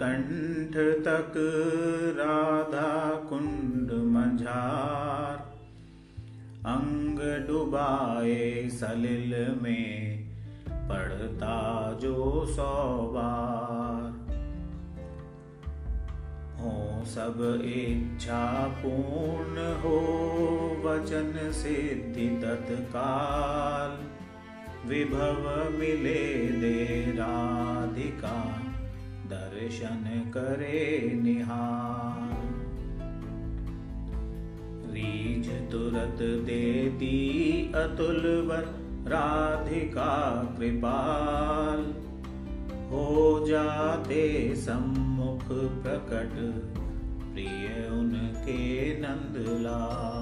कंठ तक राधा कुंड मझार। अंग डुबाए सलिल में पढ़ता जो सौ बार। हो सब इच्छा पूर्ण हो वचन सिद्धि तत्काल। विभव मिले दे राधिका। दर्शन करे निहार। तुरत देती अतुलवर राधिका कृपाल। हो जाते सम्मुख प्रकट प्रिय उनके नंदलाल।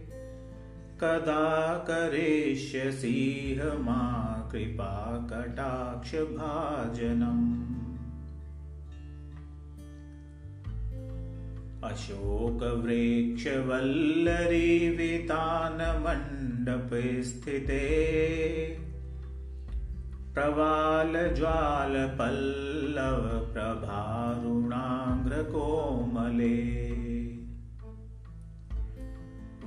कदा करिष्यसिंह मा कृपा कटाक्षभाजनम्। अशोकवृक्षवल्लरीवितानमण्डपस्थिते प्रभारुणाङ्ग्रकोमले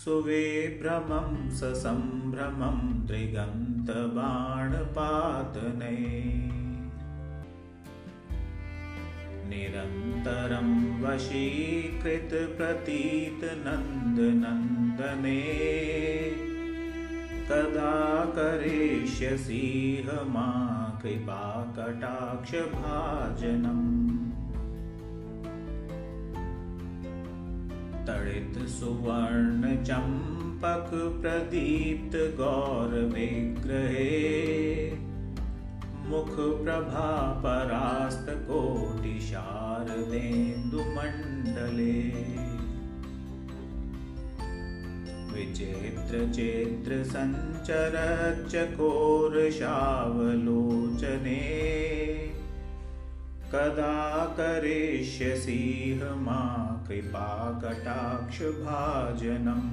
कटाक्षभाजनम् अनङ्गरङ्गमङ्गलप्रसङ्गभङ्गुर्भ्रुवाम् सुविभ्रमं ससम्भ्रमं त्रिगन्तबाणपातने निरन्तरं वशीकृतप्रतीतनन्दनन्दने कदा करिष्यसिंह मा कृपा तडित सुवर्ण चम्पक प्रदीप्त गौरविग्रहे मुख प्रभा परास्त कोटि शारदेन्दुमण्डले विचित्र चित्र सञ्चरच्चकोरशावलोचने कदा करिष्यसिंह मा कृपा कटाक्षभाजनम्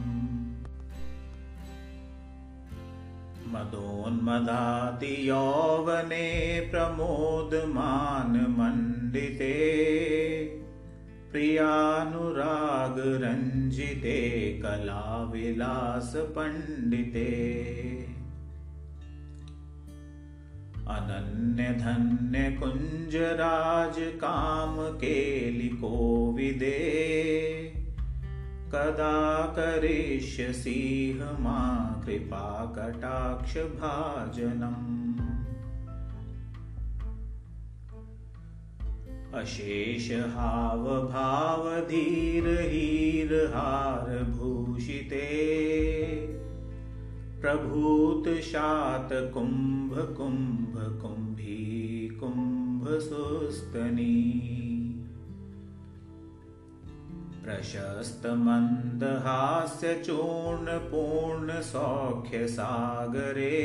मदोन्मदातियौवने प्रमोदमानमण्डिते प्रियानुरागरञ्जिते कलाविलासपण्डिते। अनन्यधन्यकुञ्जराजकामकेलिकोविदे कदा करिष्यसिंह मा कृपा कटाक्षभाजनम्? अशेषहावभावधीरहीरहारभूषिते। प्रभूतशातकुम्भकुम्भकुम्भी कुम्भसुस्तनी प्रशस्तमन्दहास्यचूर्णपूर्णसौख्यसागरे।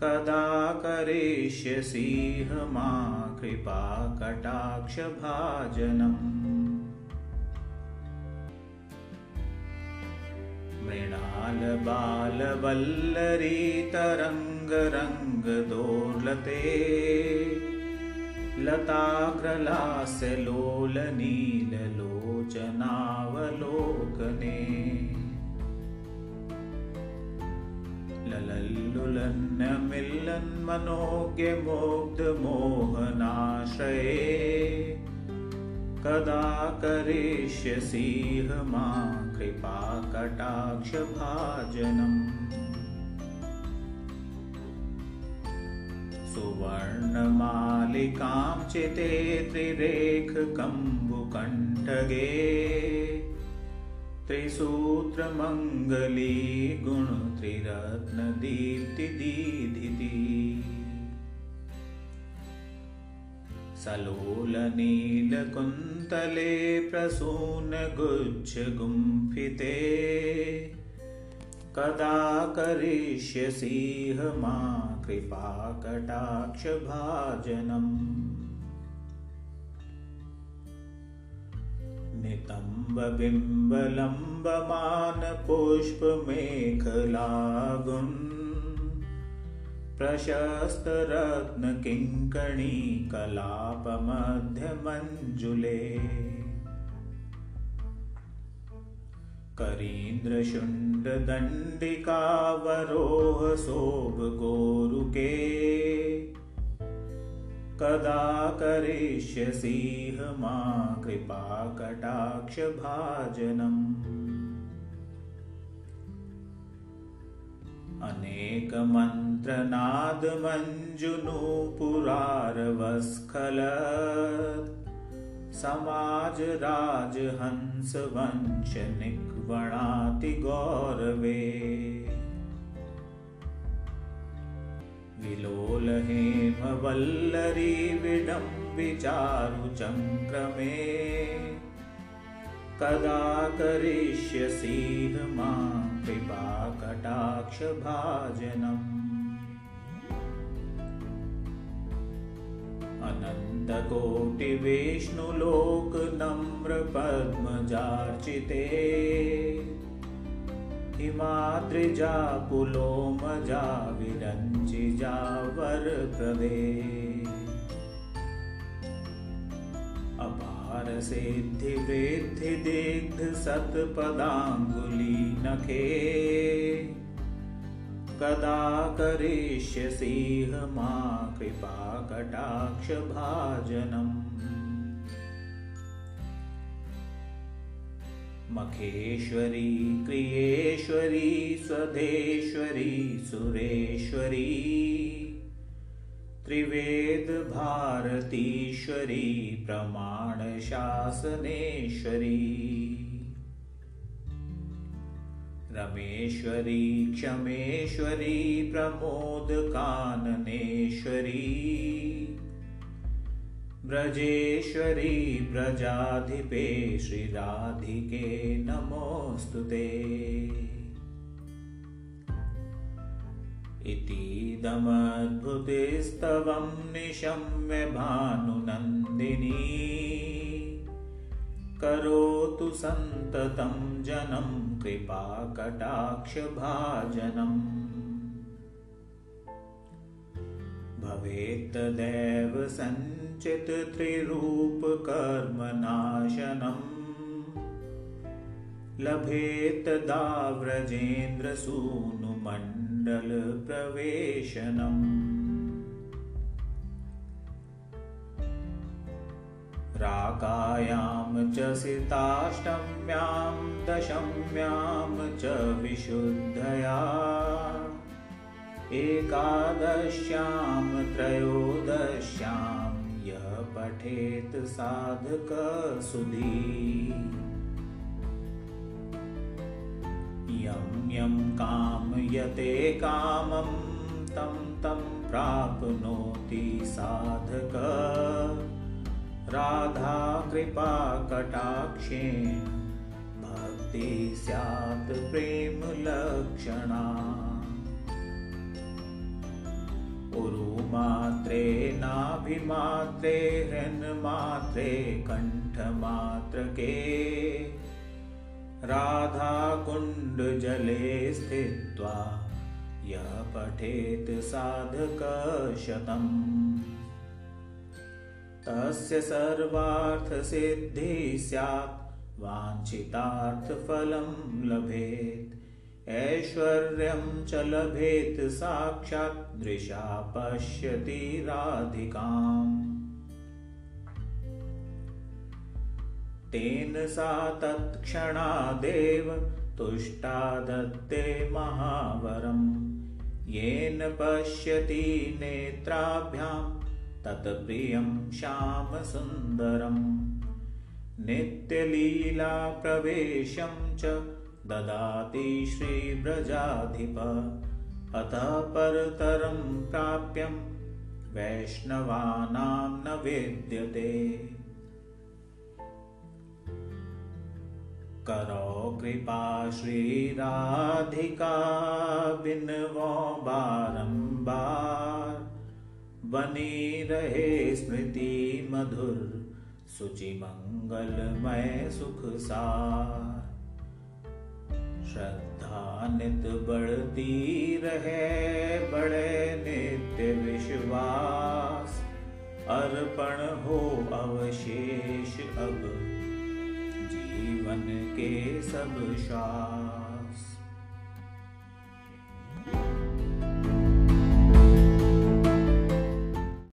कदा करिष्यसिंह मा कृपा कटाक्षभाजनम् मृणालबालवल्लरीतरङ्गरङ्गदोर्लते लताग्रलास्यलोलनीललोचनावलोकने ललल्लुलन्नमिल्लन्मनोज्ञमुग्धमोहनाश्रये कदा करिष्यसिंह मा कृपा सुवर्णमालिकां चिते त्रिरेखकम्बुकण्ठगे त्रिसूत्रमङ्गली गुणत्रिरत्नदीप्तिदीधिति। सलोलनीलकुन्तले प्रसूनगुच्छगुम्फिते कदा करिष्यसिंह मा कृपाकटाक्षभाजनम् नितम्बबिम्बलम्बमानपुष्पमेखलागुन्। प्रशस्तरत्नकिङ्कणीकलापमध्यमञ्जुले करीन्द्रशुण्डदण्डिकावरोहशोभगोरुके कदा करिष्यसिंह मा कृपाकटाक्षभाजनम्। अनेकमन्त्रनादमञ्जुनूपुरारवस्खल समाजराजहंसवंशनिक्वणातिगौरवे विलोलहेमवल्लरी विडम्बिचारुचङ्क्रमे कदा करिष्यसिंह मा कृपाकटाक्षभाजनम् अनन्तकोटिविष्णुलोकनम्रपद्मजार्चिते हिमाद्रिजा पुलोमजा विरञ्चिजा वरप्रदे अपारसिद्धिवृद्धिदिग्धसत्पदाङ्गुलीनखे कदा करिष्यसिंह मा कृपाकटाक्षभाजनम् मखेश्वरी क्रियेश्वरी स्वधेश्वरी सुरेश्वरी त्रिवेदभारतीश्वरी प्रमाणशासनेश्वरी रमेश्वरी क्षमेश्वरी प्रमोदकाननेश्वरी। व्रजेश्वरी व्रजाधिपे श्रीराधिके नमोऽस्तु ते। इतीदमद्भुतिस्तवं निशम्य भानुनन्दिनी करोतु सन्ततं जनं कृपाकटाक्षभाजनम् भवेत्तदेव सञ्चित्त्रिरूपकर्मनाशनम् लभेत्तदा व्रजेन्द्रसूनुमण्डलप्रवेशनम् राकायां च सिताष्टम्यां दशम्यां च विशुद्धया। एकादश्यां त्रयोदश्यां यः पठेत् साधकसुधी यं यं कामयते कामं तं तं प्राप्नोति साधक राधाकृपाकटाक्षेण भक्ति स्यात् प्रेमलक्षणा उरुमात्रे नाभिमात्रे हृन्मात्रे कण्ठमात्रके राधाकुण्डजले स्थित्वा पठेत् साधकशतम् तस्य सर्वार्थसिद्धिः स्यात् वाञ्छितार्थफलं लभेत्। ऐश्वर्यं च लभेत् साक्षात् दृशा पश्यति राधिकाम्। तेन सा तत्क्षणादेव तुष्टा दत्ते महावरम्। येन पश्यति नेत्राभ्यां तत्प्रियं श्यामसुन्दरम्। नित्यलीलाप्रवेशं च ददाति श्रीव्रजाधिप। अतः परतरं प्राप्यं वैष्णवानां न वेद्यते। करो कृपा श्रीराधिका बिन्वो बारम्बार बनी रहे स्मृति मधुर। सुचि मंगलमय सुख सार। श्रद्धा नित बढ़ती रहे बड़े नित्य विश्वास। अर्पण हो अवशेष अब जीवन के सब श्वास